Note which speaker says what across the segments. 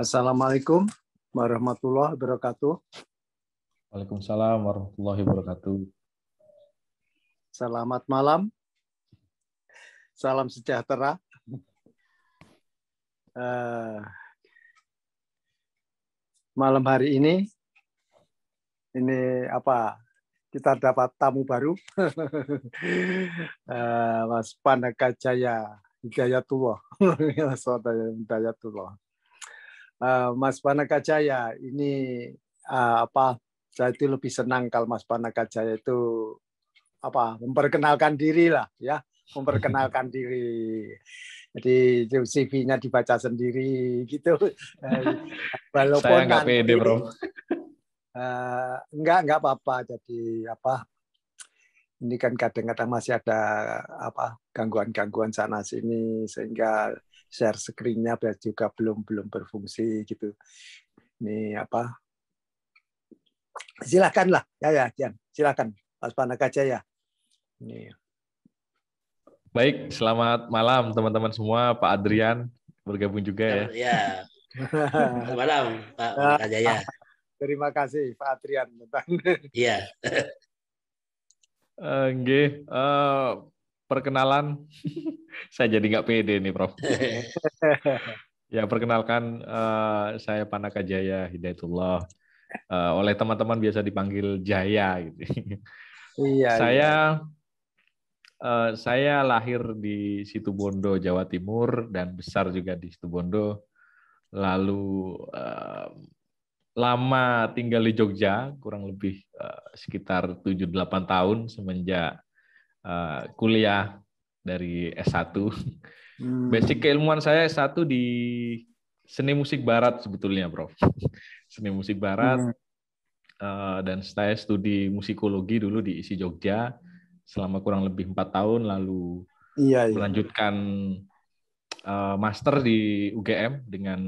Speaker 1: Assalamualaikum warahmatullahi wabarakatuh.
Speaker 2: Waalaikumsalam warahmatullahi wabarakatuh.
Speaker 1: Selamat malam. Salam sejahtera. Uh, malam hari ini ini apa kita dapat tamu baru uh, Mas Panaka Jaya Hidayatullah Mas Hidayatullah uh, Mas Panaka Jaya ini uh, apa saya itu lebih senang kalau Mas Panaka Jaya itu apa memperkenalkan diri lah ya memperkenalkan diri jadi CV-nya dibaca sendiri gitu.
Speaker 2: Walaupun saya nggak pede bro.
Speaker 1: Uh, enggak enggak apa-apa. Jadi apa? Ini kan kadang-kadang masih ada apa gangguan-gangguan sana sini sehingga share screen-nya juga belum belum berfungsi gitu. Ini apa? Silakanlah ya ya Jan, silakan Mas Panaka Jaya. Ini
Speaker 2: Baik, selamat malam teman-teman semua. Pak Adrian bergabung juga ya.
Speaker 3: Ya. Selamat malam Pak Jaya.
Speaker 1: Terima kasih Pak Adrian.
Speaker 3: Iya.
Speaker 2: uh, uh, perkenalan saya jadi nggak pede nih Prof. ya perkenalkan uh, saya Panaka Jaya Hidayatullah. Uh, oleh teman-teman biasa dipanggil Jaya gitu. Iya. Saya iya Uh, saya lahir di Situbondo, Jawa Timur, dan besar juga di Situbondo. Lalu uh, lama tinggal di Jogja, kurang lebih uh, sekitar 7-8 tahun semenjak uh, kuliah dari S1. Hmm. Basic keilmuan saya S1 di seni musik barat sebetulnya, Prof. seni musik barat. Hmm. Uh, dan saya studi musikologi dulu di ISI Jogja selama kurang lebih empat tahun lalu iya, iya. melanjutkan uh, master di UGM dengan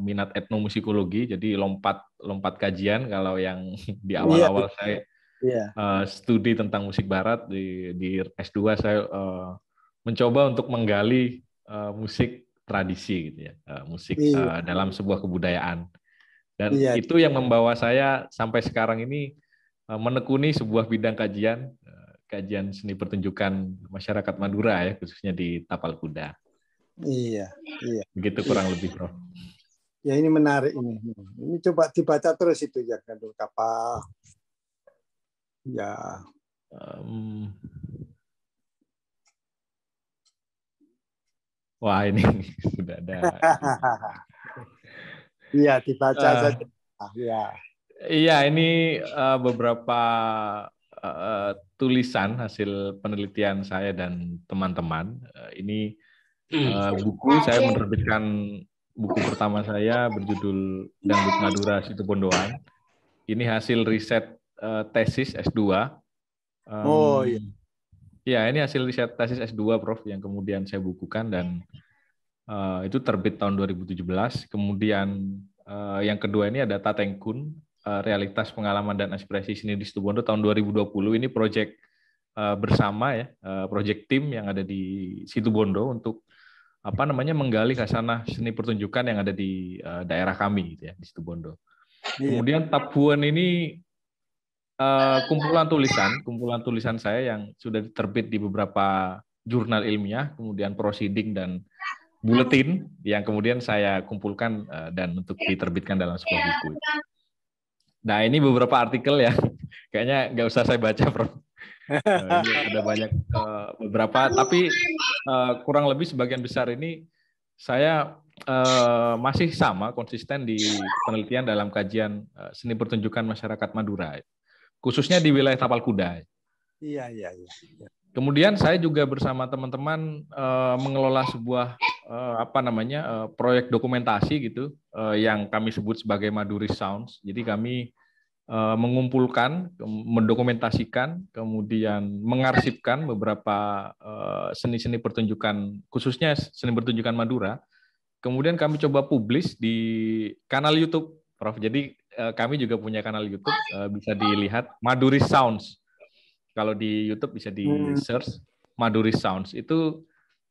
Speaker 2: minat etnomusikologi jadi lompat lompat kajian kalau yang di iya. awal-awal iya. saya iya. uh, studi tentang musik barat di di S2 saya uh, mencoba untuk menggali uh, musik tradisi gitu ya uh, musik iya. uh, dalam sebuah kebudayaan dan iya. itu yang membawa saya sampai sekarang ini uh, menekuni sebuah bidang kajian kajian seni pertunjukan masyarakat Madura ya khususnya di Tapal Kuda.
Speaker 1: Iya, iya.
Speaker 2: Begitu kurang lebih, Bro.
Speaker 1: Ya ini menarik ini. Ini coba dibaca terus itu ya Gandul kapal. Ya. Um,
Speaker 2: wah ini sudah ada.
Speaker 1: Iya dibaca uh, saja. Iya.
Speaker 2: Iya ini uh, beberapa uh, tulisan hasil penelitian saya dan teman-teman. Uh, ini uh, buku saya menerbitkan buku pertama saya berjudul Dangdut Madura Situbondoan. Ini hasil riset uh, tesis S2. Um, oh iya. Ya, ini hasil riset tesis S2 Prof yang kemudian saya bukukan dan uh, itu terbit tahun 2017. Kemudian uh, yang kedua ini ada Tatengkun Eh, realitas pengalaman dan aspirasi seni di Situbondo tahun 2020 ini proyek uh, bersama ya, uh, proyek tim yang ada di Situbondo untuk apa namanya menggali kasanah seni pertunjukan yang ada di uh, daerah kami gitu ya di Situbondo. Iya. Kemudian Tabuan ini uh, kumpulan tulisan, kumpulan tulisan saya yang sudah diterbit di beberapa jurnal ilmiah, kemudian proceeding dan buletin yang kemudian saya kumpulkan uh, dan untuk diterbitkan dalam sebuah buku. Nah ini beberapa artikel ya, kayaknya nggak usah saya baca, Bro. Uh, ada banyak uh, beberapa, tapi uh, kurang lebih sebagian besar ini saya uh, masih sama konsisten di penelitian dalam kajian uh, seni pertunjukan masyarakat Madura, khususnya di wilayah Tapal Kuda.
Speaker 1: Iya iya iya.
Speaker 2: Kemudian saya juga bersama teman-teman uh, mengelola sebuah uh, apa namanya uh, proyek dokumentasi gitu uh, yang kami sebut sebagai Maduri Sounds. Jadi kami uh, mengumpulkan, mendokumentasikan, kemudian mengarsipkan beberapa seni-seni uh, pertunjukan khususnya seni pertunjukan Madura. Kemudian kami coba publis di kanal YouTube, Prof. Jadi uh, kami juga punya kanal YouTube uh, bisa dilihat Maduri Sounds. Kalau di YouTube bisa di hmm. search Maduri Sounds. Itu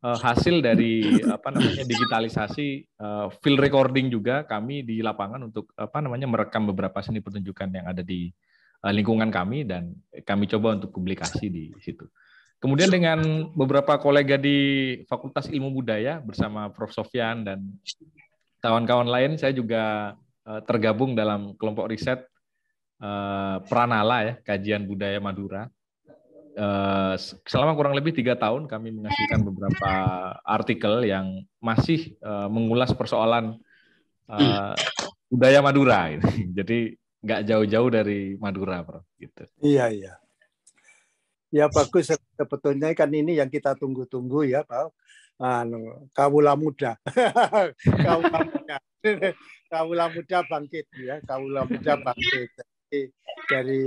Speaker 2: uh, hasil dari apa namanya digitalisasi uh, field recording juga kami di lapangan untuk apa namanya merekam beberapa seni pertunjukan yang ada di uh, lingkungan kami dan kami coba untuk publikasi di situ. Kemudian dengan beberapa kolega di Fakultas Ilmu Budaya bersama Prof. Sofyan dan kawan-kawan lain, saya juga tergabung dalam kelompok riset uh, Pranala ya, Kajian Budaya Madura Eh, selama kurang lebih tiga tahun kami menghasilkan beberapa artikel yang masih mengulas persoalan budaya Madura. Jadi nggak jauh-jauh dari Madura, bro. Gitu.
Speaker 1: Iya iya. Ya bagus sebetulnya kan ini yang kita tunggu-tunggu ya, Pak. Anu, kawula muda. kawula muda. kawula muda bangkit ya, kawula muda bangkit dari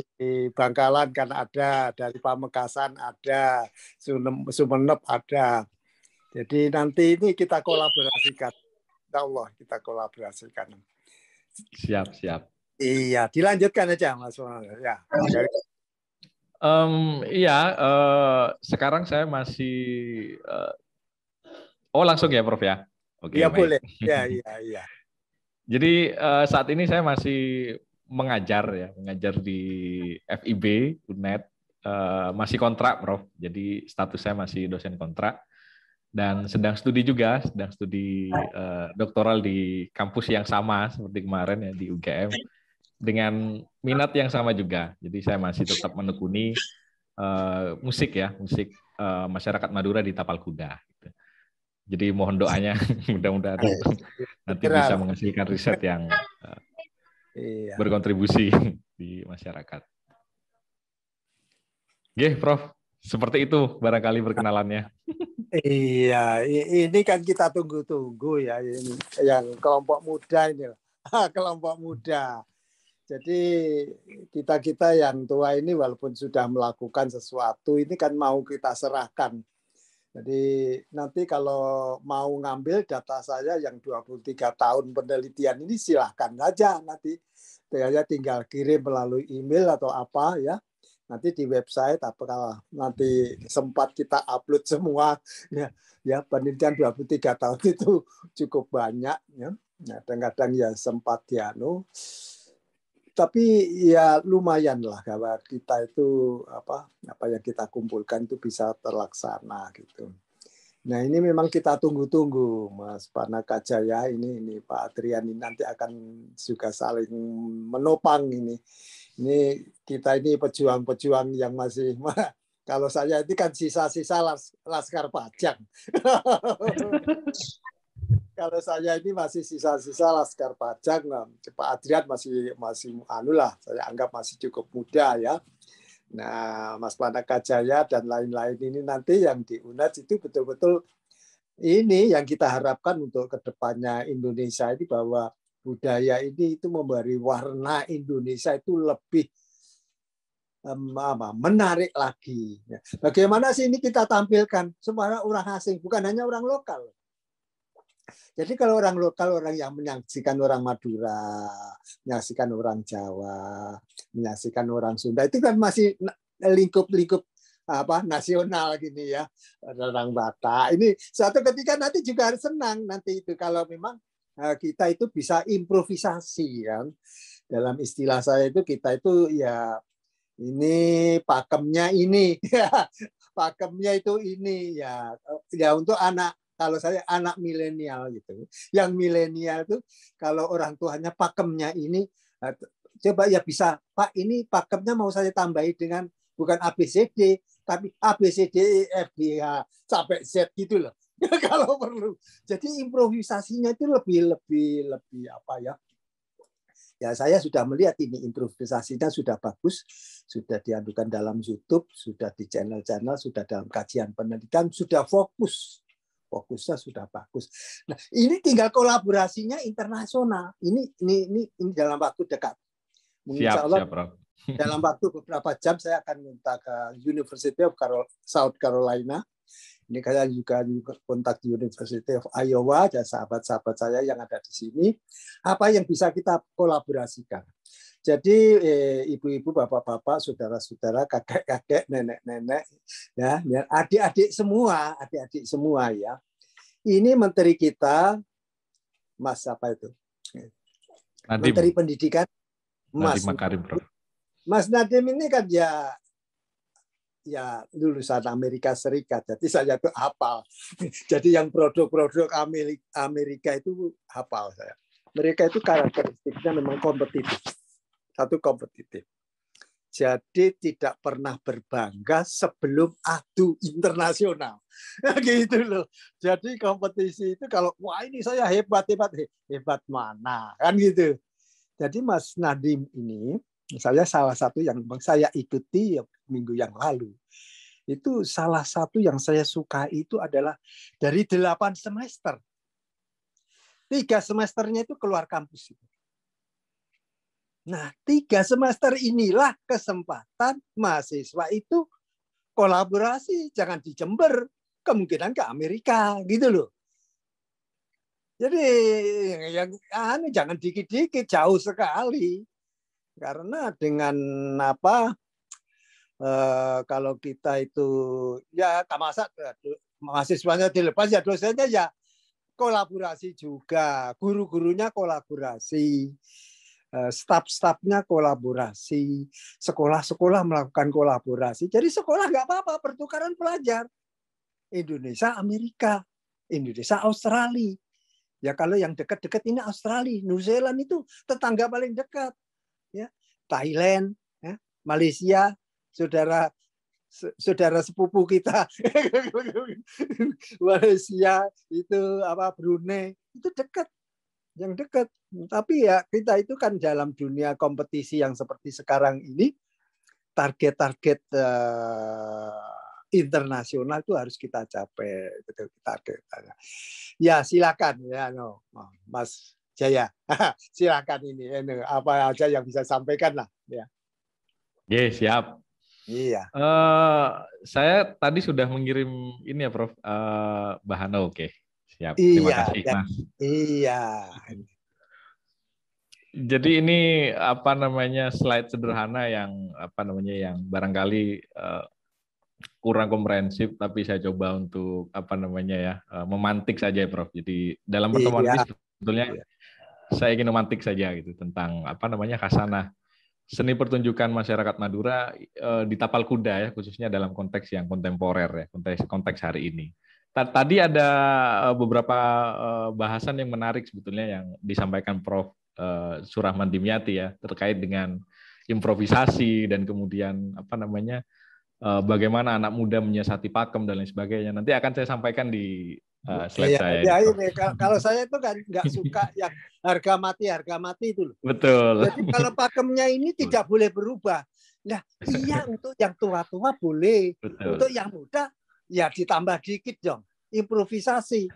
Speaker 1: Bangkalan kan ada, dari Pamekasan ada, Sumeneb ada. Jadi nanti ini kita kolaborasikan. Insya Allah kita kolaborasikan.
Speaker 2: Siap, siap.
Speaker 1: Iya, dilanjutkan aja Mas Ya.
Speaker 2: Um, iya, uh, sekarang saya masih. Uh, oh langsung ya, Prof ya.
Speaker 1: Oke. Okay, ya boleh. Ya, iya, iya.
Speaker 2: Jadi uh, saat ini saya masih mengajar ya, mengajar di FIB UNED uh, masih kontrak, Prof. Jadi status saya masih dosen kontrak dan sedang studi juga, sedang studi uh, doktoral di kampus yang sama seperti kemarin ya di UGM dengan minat yang sama juga. Jadi saya masih tetap menekuni uh, musik ya, musik uh, masyarakat Madura di Tapal Kuda. Jadi mohon doanya mudah-mudahan nanti bisa menghasilkan riset yang uh, iya. berkontribusi di masyarakat. Oke, Prof. Seperti itu barangkali perkenalannya.
Speaker 1: Iya, ini kan kita tunggu-tunggu ya, ini yang kelompok muda ini, kelompok muda. Jadi kita kita yang tua ini walaupun sudah melakukan sesuatu ini kan mau kita serahkan jadi nanti kalau mau ngambil data saya yang 23 tahun penelitian ini silahkan saja. Nanti saya tinggal kirim melalui email atau apa ya. Nanti di website apakah nanti sempat kita upload semua ya. Ya penelitian 23 tahun itu cukup banyak ya. Nah, kadang-kadang ya sempat ya no tapi ya lumayan lah bahwa kita itu apa apa yang kita kumpulkan itu bisa terlaksana gitu. Nah ini memang kita tunggu-tunggu Mas Panaka Jaya ini ini Pak Adrian ini nanti akan juga saling menopang ini. Ini kita ini pejuang-pejuang yang masih kalau saya itu kan sisa-sisa las, laskar pajak. kalau saya ini masih sisa-sisa laskar pajak, nah, Pak Adrian masih masih anu lah, saya anggap masih cukup muda ya. Nah, Mas Panaka Jaya dan lain-lain ini nanti yang di UNED itu betul-betul ini yang kita harapkan untuk ke depannya Indonesia ini bahwa budaya ini itu memberi warna Indonesia itu lebih apa, menarik lagi. Bagaimana sih ini kita tampilkan supaya orang asing, bukan hanya orang lokal. Jadi kalau orang lokal, orang yang menyaksikan orang Madura, menyaksikan orang Jawa, menyaksikan orang Sunda, itu kan masih lingkup-lingkup apa nasional gini ya orang Batak. Ini suatu ketika nanti juga harus senang nanti itu. Kalau memang eh, kita itu bisa improvisasi kan dalam istilah saya itu kita itu ya ini pakemnya ini. Ya pakemnya itu ini ya. Ya untuk anak kalau saya anak milenial gitu. Yang milenial itu kalau orang tuanya pakemnya ini eh, coba ya bisa Pak ini pakemnya mau saya tambahi dengan bukan ABCD tapi ABCD E F G H sampai Z gitu loh. kalau perlu. Jadi improvisasinya itu lebih lebih lebih apa ya? Ya saya sudah melihat ini improvisasinya sudah bagus, sudah diadukan dalam YouTube, sudah di channel-channel, sudah dalam kajian penelitian, sudah fokus fokusnya sudah bagus. Nah, ini tinggal kolaborasinya internasional. Ini ini ini, ini dalam waktu dekat.
Speaker 2: Siap, Allah, siap,
Speaker 1: dalam waktu beberapa jam saya akan minta ke University of South Carolina. Ini saya juga kontak University of Iowa dan sahabat-sahabat saya yang ada di sini. Apa yang bisa kita kolaborasikan? Jadi eh, ibu-ibu, bapak-bapak, saudara-saudara, kakek-kakek, nenek-nenek, ya, ya, adik-adik semua, adik-adik semua ya. Ini menteri kita, Mas apa itu?
Speaker 2: Nadim.
Speaker 1: Menteri Pendidikan, Mas
Speaker 2: Nadiem Makarim, Prof.
Speaker 1: Mas Nadim ini kan ya ya lulusan Amerika Serikat, jadi saya tuh hafal. Jadi yang produk-produk Ameri- Amerika itu hafal saya. Mereka itu karakteristiknya memang kompetitif, satu kompetitif. Jadi tidak pernah berbangga sebelum adu internasional. gitu loh. Jadi kompetisi itu kalau wah ini saya hebat hebat hebat mana kan gitu. Jadi Mas Nadim ini saya salah satu yang saya ikuti minggu yang lalu. Itu salah satu yang saya suka itu adalah dari delapan semester. Tiga semesternya itu keluar kampus. Nah, tiga semester inilah kesempatan mahasiswa itu kolaborasi. Jangan di kemungkinan ke Amerika, gitu loh. Jadi yang anu jangan dikit-dikit, jauh sekali. Karena dengan apa eh, kalau kita itu ya masa mahasiswanya dilepas ya dosennya ya kolaborasi juga, guru-gurunya kolaborasi, staf-stafnya kolaborasi, sekolah-sekolah melakukan kolaborasi. Jadi sekolah nggak apa-apa, pertukaran pelajar. Indonesia, Amerika, Indonesia, Australia. Ya kalau yang dekat-dekat ini Australia, New Zealand itu tetangga paling dekat. Ya, Thailand, ya, Malaysia, saudara saudara sepupu kita Malaysia itu apa Brunei itu dekat yang dekat tapi ya kita itu kan dalam dunia kompetisi yang seperti sekarang ini target-target uh, internasional itu harus kita capai itu target ya silakan ya no Mas Jaya silakan ini, ini apa aja yang bisa sampaikan lah ya
Speaker 2: Oke, siap.
Speaker 1: Iya.
Speaker 2: Uh, saya tadi sudah mengirim ini ya, Prof. Uh, bahan oke. Okay. Siap.
Speaker 1: Iya,
Speaker 2: Terima kasih,
Speaker 1: ya,
Speaker 2: Mas.
Speaker 1: Iya.
Speaker 2: Jadi ini apa namanya slide sederhana yang apa namanya yang barangkali uh, kurang komprehensif, tapi saya coba untuk apa namanya ya uh, memantik saja, ya, Prof. Jadi dalam pertemuan
Speaker 1: Iya.
Speaker 2: ini sebetulnya
Speaker 1: Iya.
Speaker 2: saya ingin memantik saja gitu tentang apa namanya khasanah seni pertunjukan masyarakat Madura eh, di tapal kuda ya khususnya dalam konteks yang kontemporer ya konteks konteks hari ini. Ta- Tadi ada eh, beberapa eh, bahasan yang menarik sebetulnya yang disampaikan Prof eh, Surahman Dimyati ya terkait dengan improvisasi dan kemudian apa namanya bagaimana anak muda menyiasati pakem dan lain sebagainya. Nanti akan saya sampaikan di slide
Speaker 1: Iya,
Speaker 2: saya.
Speaker 1: ya
Speaker 2: ini,
Speaker 1: kalau saya itu kan nggak suka yang harga mati harga mati itu loh.
Speaker 2: Betul.
Speaker 1: Jadi kalau pakemnya ini tidak boleh berubah. Nah, iya untuk yang tua-tua boleh,
Speaker 2: Betul.
Speaker 1: untuk yang muda ya ditambah dikit dong, improvisasi.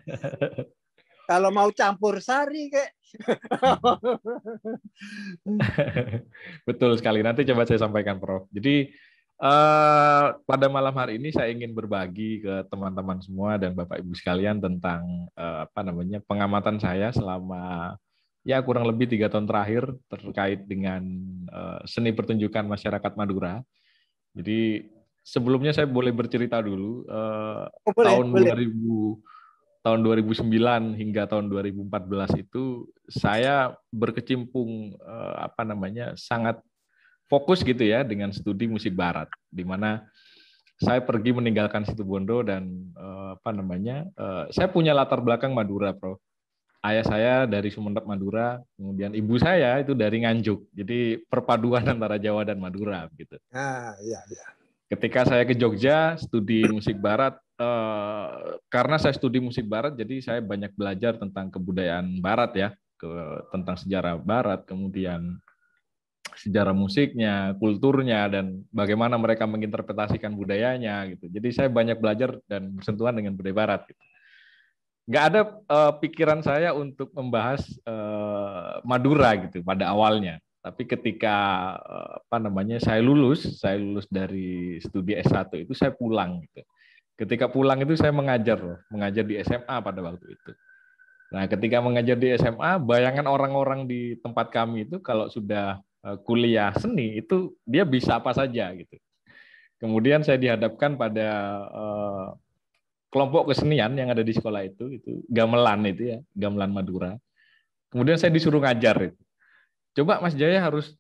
Speaker 1: Kalau mau campur sari kayak
Speaker 2: Betul sekali. Nanti coba saya sampaikan, Prof. Jadi eh, pada malam hari ini saya ingin berbagi ke teman-teman semua dan Bapak Ibu sekalian tentang eh, apa namanya pengamatan saya selama ya kurang lebih tiga tahun terakhir terkait dengan eh, seni pertunjukan masyarakat Madura. Jadi sebelumnya saya boleh bercerita dulu. eh,
Speaker 1: oh, boleh,
Speaker 2: tahun
Speaker 1: boleh.
Speaker 2: 2000 tahun 2009 hingga tahun 2014 itu saya berkecimpung eh, apa namanya sangat fokus gitu ya dengan studi musik barat di mana saya pergi meninggalkan situ Bondo dan eh, apa namanya eh, saya punya latar belakang Madura Prof ayah saya dari Sumeneb Madura kemudian ibu saya itu dari Nganjuk jadi perpaduan antara Jawa dan Madura gitu
Speaker 1: Ah, iya, iya.
Speaker 2: Ketika saya ke Jogja studi musik barat eh, karena saya studi musik barat jadi saya banyak belajar tentang kebudayaan barat ya. Ke tentang sejarah barat kemudian sejarah musiknya kulturnya dan bagaimana mereka menginterpretasikan budayanya gitu. Jadi saya banyak belajar dan bersentuhan dengan budaya barat gitu. nggak ada eh, pikiran saya untuk membahas eh, Madura gitu pada awalnya tapi ketika eh, apa namanya saya lulus, saya lulus dari studi S1 itu saya pulang gitu. Ketika pulang itu saya mengajar mengajar di SMA pada waktu itu. Nah, ketika mengajar di SMA, bayangan orang-orang di tempat kami itu kalau sudah uh, kuliah seni itu dia bisa apa saja gitu. Kemudian saya dihadapkan pada uh, kelompok kesenian yang ada di sekolah itu, itu gamelan itu ya, gamelan Madura. Kemudian saya disuruh ngajar itu. Coba Mas Jaya harus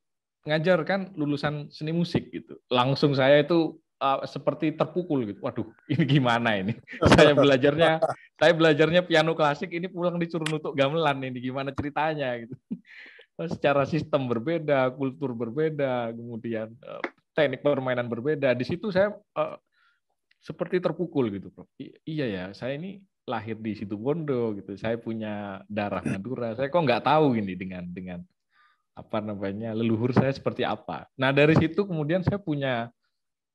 Speaker 2: ngajar kan lulusan seni musik gitu. Langsung saya itu uh, seperti terpukul gitu. Waduh, ini gimana ini? saya belajarnya saya belajarnya piano klasik ini pulang disuruh nutuk gamelan ini gimana ceritanya gitu. Secara sistem berbeda, kultur berbeda, kemudian uh, teknik permainan berbeda. Di situ saya uh, seperti terpukul gitu, Prof. I iya ya, saya ini lahir di situ Bondo gitu. Saya punya darah Madura. Saya kok nggak tahu ini dengan dengan apa namanya leluhur saya seperti apa. Nah dari situ kemudian saya punya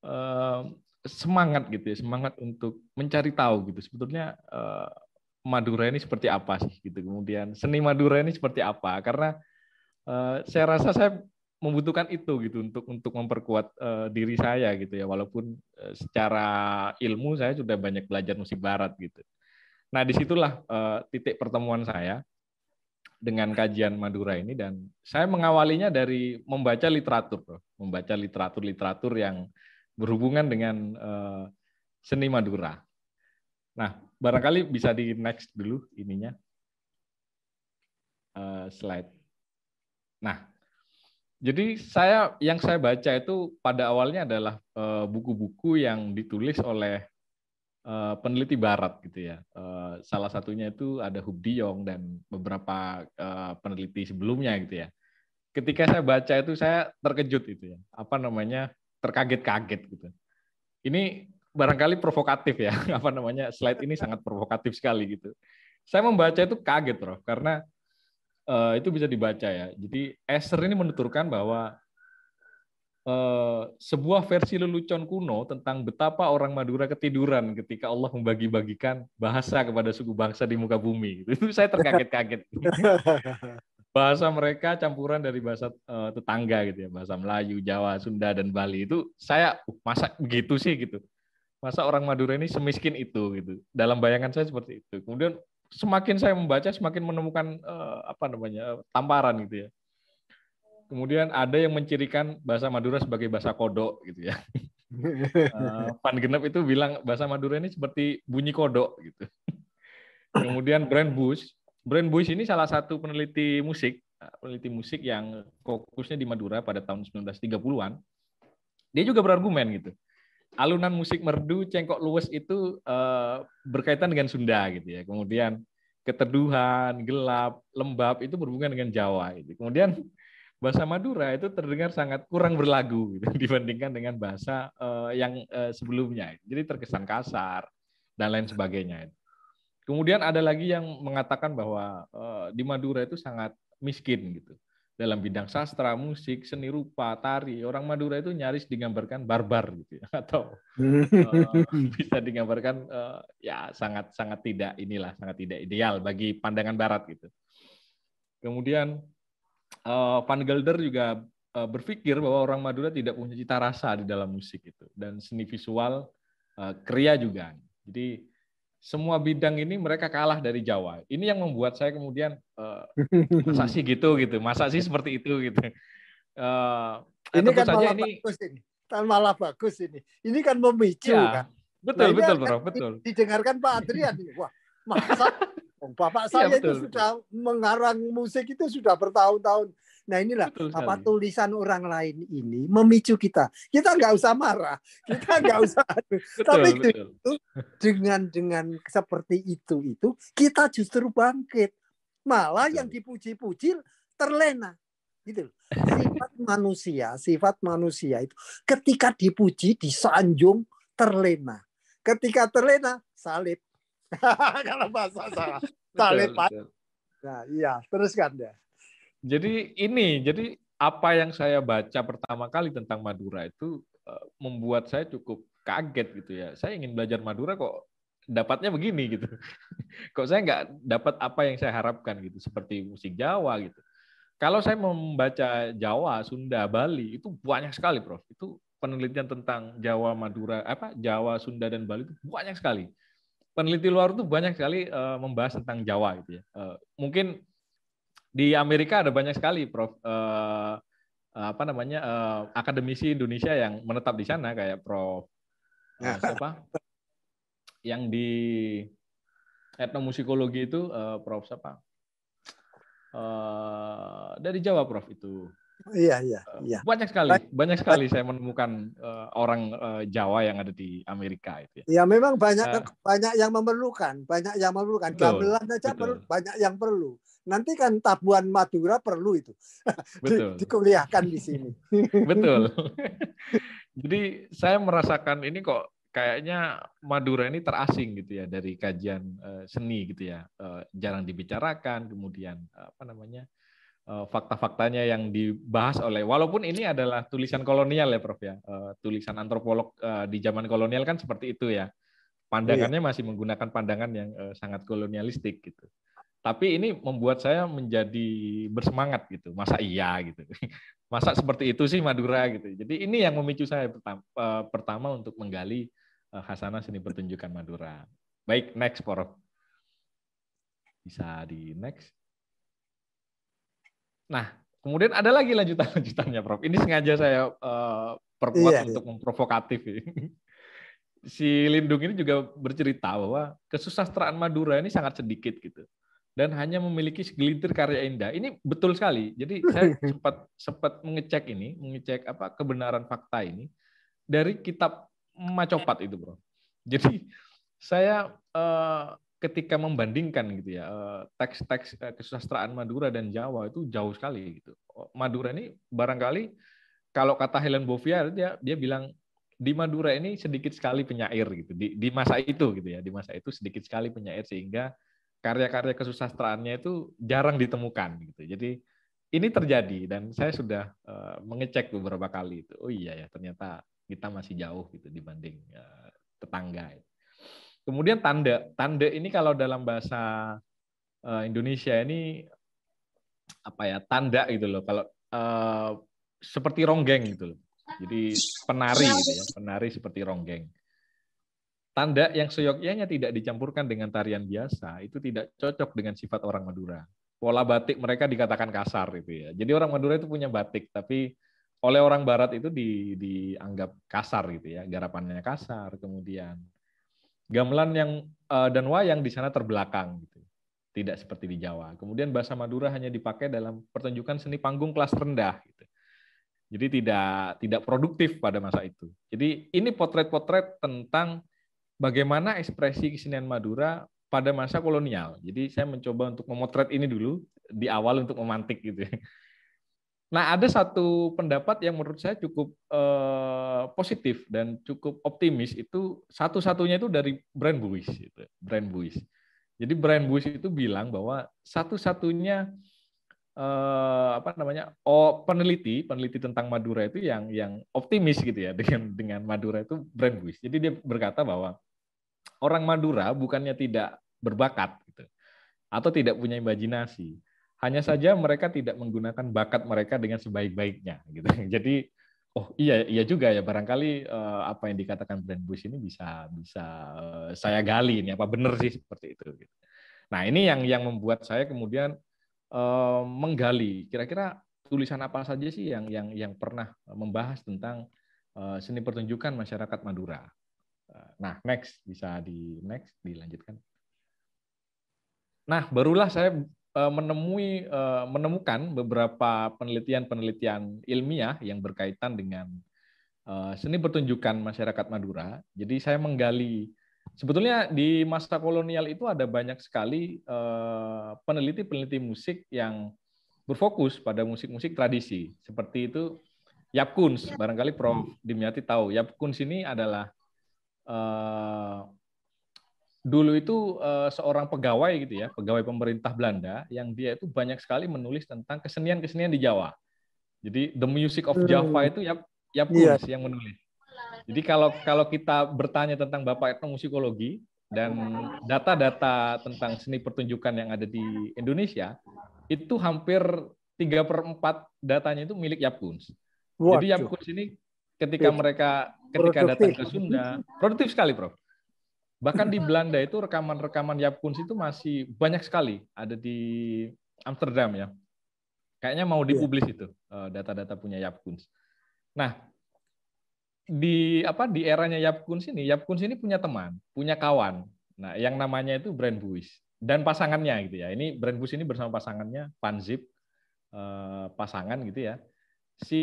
Speaker 2: uh, semangat gitu ya, semangat untuk mencari tahu gitu. Sebetulnya uh, Madura ini seperti apa sih gitu. Kemudian seni Madura ini seperti apa? Karena uh, saya rasa saya membutuhkan itu gitu untuk untuk memperkuat diri saya gitu ya walaupun secara ilmu saya sudah banyak belajar musik barat gitu. Nah di situlah titik pertemuan saya dengan kajian Madura ini dan saya mengawalinya dari membaca literatur, membaca literatur-literatur yang berhubungan dengan uh, seni Madura. Nah barangkali bisa di next dulu ininya uh, slide. Nah jadi saya yang saya baca itu pada awalnya adalah eh, buku-buku uh, yang ditulis oleh uh, peneliti Barat gitu ya. Uh, salah satunya itu ada Hubdiyong dan beberapa uh, peneliti sebelumnya gitu ya. Ketika saya baca itu saya terkejut itu ya. Apa namanya terkaget-kaget gitu. Ini barangkali provokatif ya. Apa namanya slide ini sangat provokatif sekali gitu. Saya membaca itu kaget, Prof, karena itu bisa dibaca ya. Jadi Esser ini menuturkan bahwa sebuah versi lelucon kuno tentang betapa orang Madura ketiduran ketika Allah membagi-bagikan bahasa kepada suku bangsa di muka bumi. Itu saya terkaget-kaget. bahasa mereka campuran dari bahasa uh, tetangga gitu ya, bahasa Melayu, Jawa, Sunda dan Bali itu saya uh, masa begitu sih gitu. Masa orang Madura ini semiskin itu gitu. Dalam bayangan saya seperti itu. Kemudian semakin saya membaca semakin menemukan uh, apa namanya tamparan gitu ya. Kemudian ada yang mencirikan bahasa Madura sebagai bahasa kodok gitu ya. uh, Pan Genep itu bilang bahasa Madura ini seperti bunyi kodok gitu. Kemudian Brand Bush, Brand Bush ini salah satu peneliti musik, peneliti musik yang fokusnya di Madura pada tahun 1930-an. Dia juga berargumen gitu alunan musik merdu cengkok luwes itu uh, berkaitan dengan Sunda gitu ya. Kemudian keteduhan, gelap, lembab itu berhubungan dengan Jawa itu. Kemudian bahasa Madura itu terdengar sangat kurang berlagu gitu, dibandingkan dengan bahasa uh, yang uh, sebelumnya. Jadi terkesan kasar dan lain sebagainya. Kemudian ada lagi yang mengatakan bahwa uh, di Madura itu sangat miskin gitu dalam bidang sastra, musik, seni rupa, tari, orang Madura itu nyaris digambarkan barbar gitu ya atau uh, bisa digambarkan uh, ya sangat sangat tidak inilah sangat tidak ideal bagi pandangan barat gitu. Kemudian uh, Van Gelder juga uh, berpikir bahwa orang Madura tidak punya cita rasa di dalam musik itu dan seni visual uh, kriya juga. Jadi semua bidang ini mereka kalah dari Jawa. Ini yang membuat saya kemudian uh, masa sih gitu gitu, masa sih seperti itu gitu.
Speaker 1: Uh, ini kan malah ini, bagus ini, kan malah bagus ini. Ini kan memicu ya, kan.
Speaker 2: Betul nah, betul bro, betul.
Speaker 1: Didengarkan Pak Adrian ini, wah masa Bapak iya, saya ya, betul, itu sudah mengarang musik itu sudah bertahun-tahun. Nah inilah apa tulisan orang lain ini memicu kita. Kita nggak usah marah, kita nggak usah. betul, Tapi betul. dengan dengan seperti itu itu kita justru bangkit. Malah betul. yang dipuji-puji terlena. Gitu. Sifat manusia, sifat manusia itu ketika dipuji, disanjung, terlena. Ketika terlena, salib. Kalau bahasa salah. Salib. Nah, iya, teruskan ya.
Speaker 2: Jadi ini, jadi apa yang saya baca pertama kali tentang Madura itu eh, membuat saya cukup kaget gitu ya. Saya ingin belajar Madura kok dapatnya begini gitu. kok saya nggak dapat apa yang saya harapkan gitu, seperti musik Jawa gitu. Kalau saya membaca Jawa, Sunda, Bali itu banyak sekali, Prof. Itu penelitian tentang Jawa, Madura, apa Jawa, Sunda dan Bali itu banyak sekali. Peneliti luar itu banyak sekali uh, membahas tentang Jawa gitu ya. Uh, mungkin di Amerika ada banyak sekali, Prof. Uh, apa namanya uh, akademisi Indonesia yang menetap di sana kayak Prof uh, siapa yang di etnomusikologi itu uh, Prof siapa uh, dari Jawa Prof itu
Speaker 1: Iya, iya, iya.
Speaker 2: Banyak sekali, banyak sekali saya menemukan uh, orang uh, Jawa yang ada di Amerika itu.
Speaker 1: Ya, ya memang banyak uh, banyak yang memerlukan, banyak yang memerlukan. Gamelan saja perlu, banyak yang perlu. Nanti kan tabuan Madura perlu itu. Betul. di, dikuliahkan di sini.
Speaker 2: Betul. Jadi saya merasakan ini kok kayaknya Madura ini terasing gitu ya dari kajian uh, seni gitu ya. Uh, jarang dibicarakan, kemudian uh, apa namanya? Eh, fakta-faktanya yang dibahas oleh walaupun ini adalah tulisan kolonial ya Prof ya. Uh, tulisan antropolog uh, di zaman kolonial kan seperti itu ya. Pandangannya iya. masih menggunakan pandangan yang uh, sangat kolonialistik gitu. Tapi ini membuat saya menjadi bersemangat gitu. Masa iya gitu. Masa seperti itu sih Madura gitu. Jadi ini yang memicu saya pertama, uh, pertama untuk menggali uh, Hasanah seni pertunjukan Madura. Baik next Prof. Bisa di next Nah, kemudian ada lagi lanjutan-lanjutannya, Prof. Ini sengaja saya uh, perkuat iya, untuk iya. memprovokatif. si Lindung ini juga bercerita bahwa kesusastraan Madura ini sangat sedikit gitu dan hanya memiliki segelintir karya indah. Ini betul sekali. Jadi saya sempat sempat mengecek ini, mengecek apa kebenaran fakta ini dari kitab Macopat itu, Bro. Jadi saya uh, ketika membandingkan gitu ya eh, teks-teks eh, kesusastraan Madura dan Jawa itu jauh sekali gitu. Oh, Madura ini barangkali kalau kata Helen Bovier dia dia bilang di Madura ini sedikit sekali penyair gitu di, di masa itu gitu ya di masa itu sedikit sekali penyair sehingga karya-karya kesusastraannya itu jarang ditemukan gitu. Jadi ini terjadi dan saya sudah uh, mengecek beberapa kali itu. Oh iya ya ternyata kita masih jauh gitu dibanding tetangga. Gitu. Kemudian tanda. Tanda ini kalau dalam bahasa uh, Indonesia ini apa ya? Tanda gitu loh. Kalau uh, seperti ronggeng gitu loh. Jadi penari gitu ya, penari seperti ronggeng. Tanda yang seyogyanya tidak dicampurkan dengan tarian biasa itu tidak cocok dengan sifat orang Madura. Pola batik mereka dikatakan kasar itu ya. Jadi orang Madura itu punya batik, tapi oleh orang Barat itu di, dianggap kasar gitu ya. Garapannya kasar, kemudian gamelan yang uh, dan wayang di sana terbelakang gitu. Tidak seperti di Jawa. Kemudian bahasa Madura hanya dipakai dalam pertunjukan seni panggung kelas rendah gitu. Jadi tidak tidak produktif pada masa itu. Jadi ini potret-potret tentang bagaimana ekspresi kesenian Madura pada masa kolonial. Jadi saya mencoba untuk memotret ini dulu di awal untuk memantik gitu. Nah, ada satu pendapat yang menurut saya cukup eh, positif dan cukup optimis itu satu-satunya itu dari Brand Buis itu, Brand Buis. Jadi Brand Buis itu bilang bahwa satu-satunya eh, apa namanya? Oh, peneliti, peneliti tentang Madura itu yang yang optimis gitu ya dengan dengan Madura itu Brand Buis. Jadi dia berkata bahwa orang Madura bukannya tidak berbakat gitu atau tidak punya imajinasi hanya saja mereka tidak menggunakan bakat mereka dengan sebaik-baiknya gitu. Jadi oh iya iya juga ya barangkali uh, apa yang dikatakan Brand Bush ini bisa bisa uh, saya gali ini apa benar sih seperti itu gitu. Nah, ini yang yang membuat saya kemudian uh, menggali kira-kira tulisan apa saja sih yang yang yang pernah membahas tentang uh, seni pertunjukan masyarakat Madura. Nah, next bisa di next dilanjutkan. Nah, barulah saya menemui eh, menemukan beberapa penelitian-penelitian ilmiah yang berkaitan dengan eh, seni pertunjukan masyarakat Madura. Jadi saya menggali sebetulnya di masa kolonial itu ada banyak sekali peneliti-peneliti musik yang berfokus pada musik-musik tradisi. Seperti itu Yap Kuns, barangkali Prof. Dimyati tahu. Yap Kuns ini adalah dulu itu uh, seorang pegawai gitu ya, pegawai pemerintah Belanda yang dia itu banyak sekali menulis tentang kesenian-kesenian di Jawa. Jadi The Music of Java hmm. itu ya ya yeah. yang menulis. Jadi kalau kalau kita bertanya tentang Bapak etnomusikologi dan data-data tentang seni pertunjukan yang ada di Indonesia, itu hampir tiga per empat datanya itu milik Yapkuns. Jadi Yapkuns ini ketika mereka ketika datang ke Sunda, produktif sekali, Prof. Bahkan di Belanda itu rekaman-rekaman Yap Kuns itu masih banyak sekali ada di Amsterdam ya. Kayaknya mau
Speaker 1: Iya.
Speaker 2: dipublis itu eh, data-data punya Yapkuns. Nah, di apa di eranya Yapkuns ini, Yapkuns ini punya teman, punya kawan. Nah, yang namanya itu Brand Buis dan pasangannya gitu ya. Ini Brand Buis ini bersama pasangannya Panzip eh, pasangan gitu ya. Si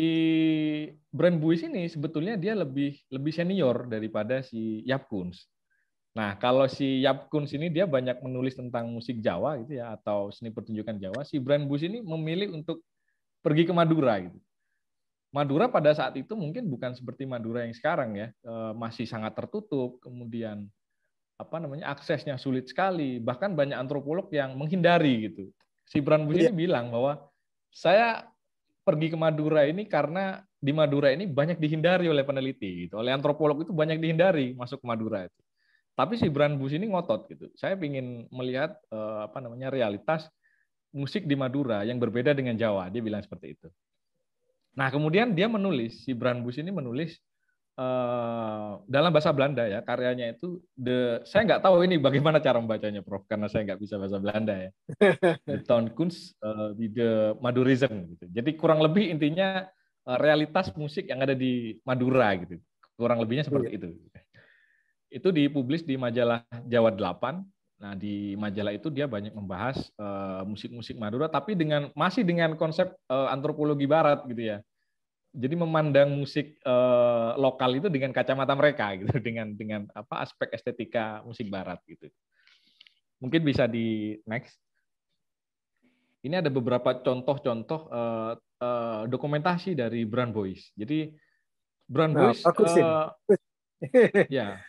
Speaker 2: Brand Buis ini sebetulnya dia lebih lebih senior daripada si Yapkuns. Nah, kalau si Yapkuns ini dia banyak menulis tentang musik Jawa gitu ya atau seni pertunjukan Jawa. Si Brand Buis ini memilih untuk pergi ke Madura gitu. Madura pada saat itu mungkin bukan seperti Madura yang sekarang ya, Eh, masih sangat tertutup, kemudian apa namanya aksesnya sulit sekali, bahkan banyak antropolog yang menghindari gitu. Si Brand Buis
Speaker 1: Iya.
Speaker 2: ini bilang bahwa saya pergi ke Madura ini karena di Madura ini banyak dihindari oleh peneliti gitu. Oleh antropolog itu banyak dihindari masuk ke Madura itu. Tapi si Brand Buis ini ngotot gitu. Saya ingin melihat eh, apa namanya realitas musik di Madura yang berbeda dengan Jawa. Dia bilang seperti itu. Nah, kemudian dia menulis si Brand Buis ini menulis eh, dalam bahasa Belanda ya karyanya itu the saya nggak tahu ini bagaimana cara membacanya Prof karena saya nggak bisa bahasa Belanda ya the Toonkunst eh, di the Madurism gitu. Jadi kurang lebih intinya realitas musik yang ada di Madura gitu. Kurang lebihnya seperti itu. Itu dipublis di majalah Jawa 8. Nah, di majalah itu dia banyak membahas eh, musik-musik Madura tapi dengan masih dengan konsep eh, antropologi barat gitu ya. Jadi memandang musik eh, lokal itu dengan kacamata mereka gitu, dengan dengan apa aspek estetika musik barat gitu. Mungkin bisa di next. Ini ada beberapa contoh-contoh eh, eh, dokumentasi dari Brand Boys. Jadi Brand
Speaker 1: Nah,
Speaker 2: Boys
Speaker 1: ini.
Speaker 2: eh, ya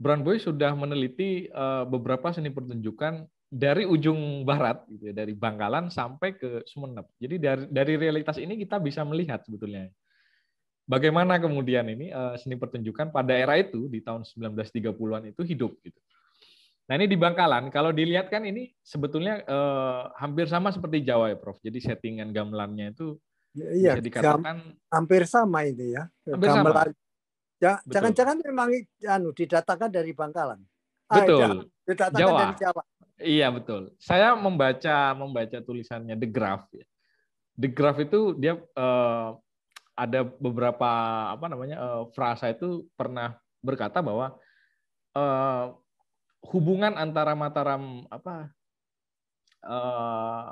Speaker 2: Brand Boys sudah meneliti eh, beberapa seni pertunjukan dari ujung barat gitu ya, dari Bangkalan sampai ke Sumeneb. Jadi dari dari realitas ini kita bisa melihat sebetulnya bagaimana kemudian ini eh, seni pertunjukan pada era itu di tahun 1930-an itu hidup gitu. Nah, ini di Bangkalan kalau dilihat kan ini sebetulnya eh, hampir sama seperti Jawa ya, Prof. Jadi settingan gamelannya itu
Speaker 1: Iya,
Speaker 2: bisa
Speaker 1: gam-
Speaker 2: dikatakan
Speaker 1: hampir sama ini ya.
Speaker 2: Hampir sama.
Speaker 1: Gamelan. Ya,
Speaker 2: Betul.
Speaker 1: Jangan-jangan memang anu didatakan dari Bangkalan.
Speaker 2: betul.
Speaker 1: ya, didatakan
Speaker 2: Jawa.
Speaker 1: dari Jawa.
Speaker 2: Iya betul. Saya membaca membaca tulisannya The Graph. ya. The Graph itu dia eh, ada beberapa apa namanya eh, frasa itu pernah berkata bahwa eh, hubungan antara Mataram apa eh,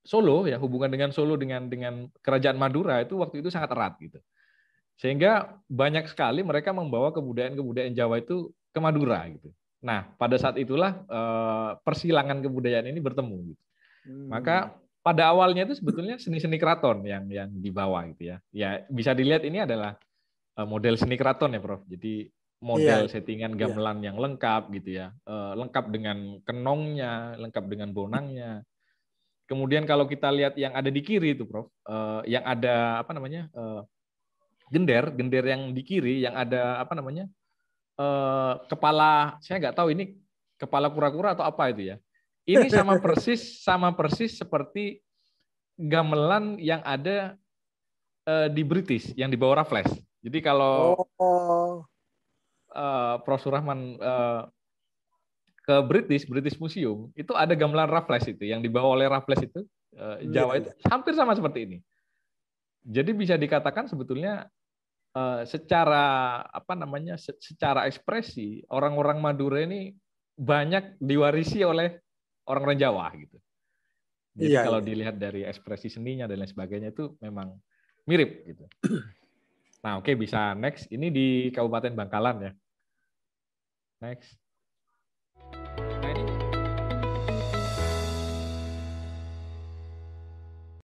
Speaker 2: Solo ya hubungan dengan Solo dengan dengan kerajaan Madura itu waktu itu sangat erat gitu. Sehingga banyak sekali mereka membawa kebudayaan-kebudayaan Jawa itu ke Madura gitu. Nah, pada saat itulah eh, persilangan kebudayaan ini bertemu gitu.
Speaker 1: Hmm.
Speaker 2: Maka pada awalnya itu sebetulnya seni-seni keraton yang yang dibawa gitu ya. Ya bisa dilihat ini adalah eh, model seni keraton ya, Prof. Jadi model
Speaker 1: Iya.
Speaker 2: settingan gamelan yang lengkap gitu ya. Eh, lengkap dengan kenongnya, lengkap dengan bonangnya. Kemudian kalau kita lihat yang ada di kiri itu, Prof, yang ada apa namanya? Gender, gender yang di kiri yang ada apa namanya? eh, kepala saya nggak tahu ini kepala kura-kura atau apa itu ya. Ini sama persis sama persis seperti gamelan yang ada eh, di British yang dibawa Raffles. Jadi kalau
Speaker 1: Oh,
Speaker 2: eh, Prof Surahman eh, ke British British Museum itu ada gamelan Raffles itu yang dibawa oleh Raffles itu eh, Jawa
Speaker 1: iya.
Speaker 2: itu hampir sama seperti ini. Jadi bisa dikatakan sebetulnya secara apa namanya se- secara ekspresi orang-orang Madura ini banyak diwarisi oleh orang-orang Jawa gitu. Jadi
Speaker 1: Iya,
Speaker 2: kalau
Speaker 1: iya.
Speaker 2: dilihat dari ekspresi seninya dan lain sebagainya itu memang mirip gitu. Nah, oke bisa next. Ini di Kabupaten Bangkalan ya. Next.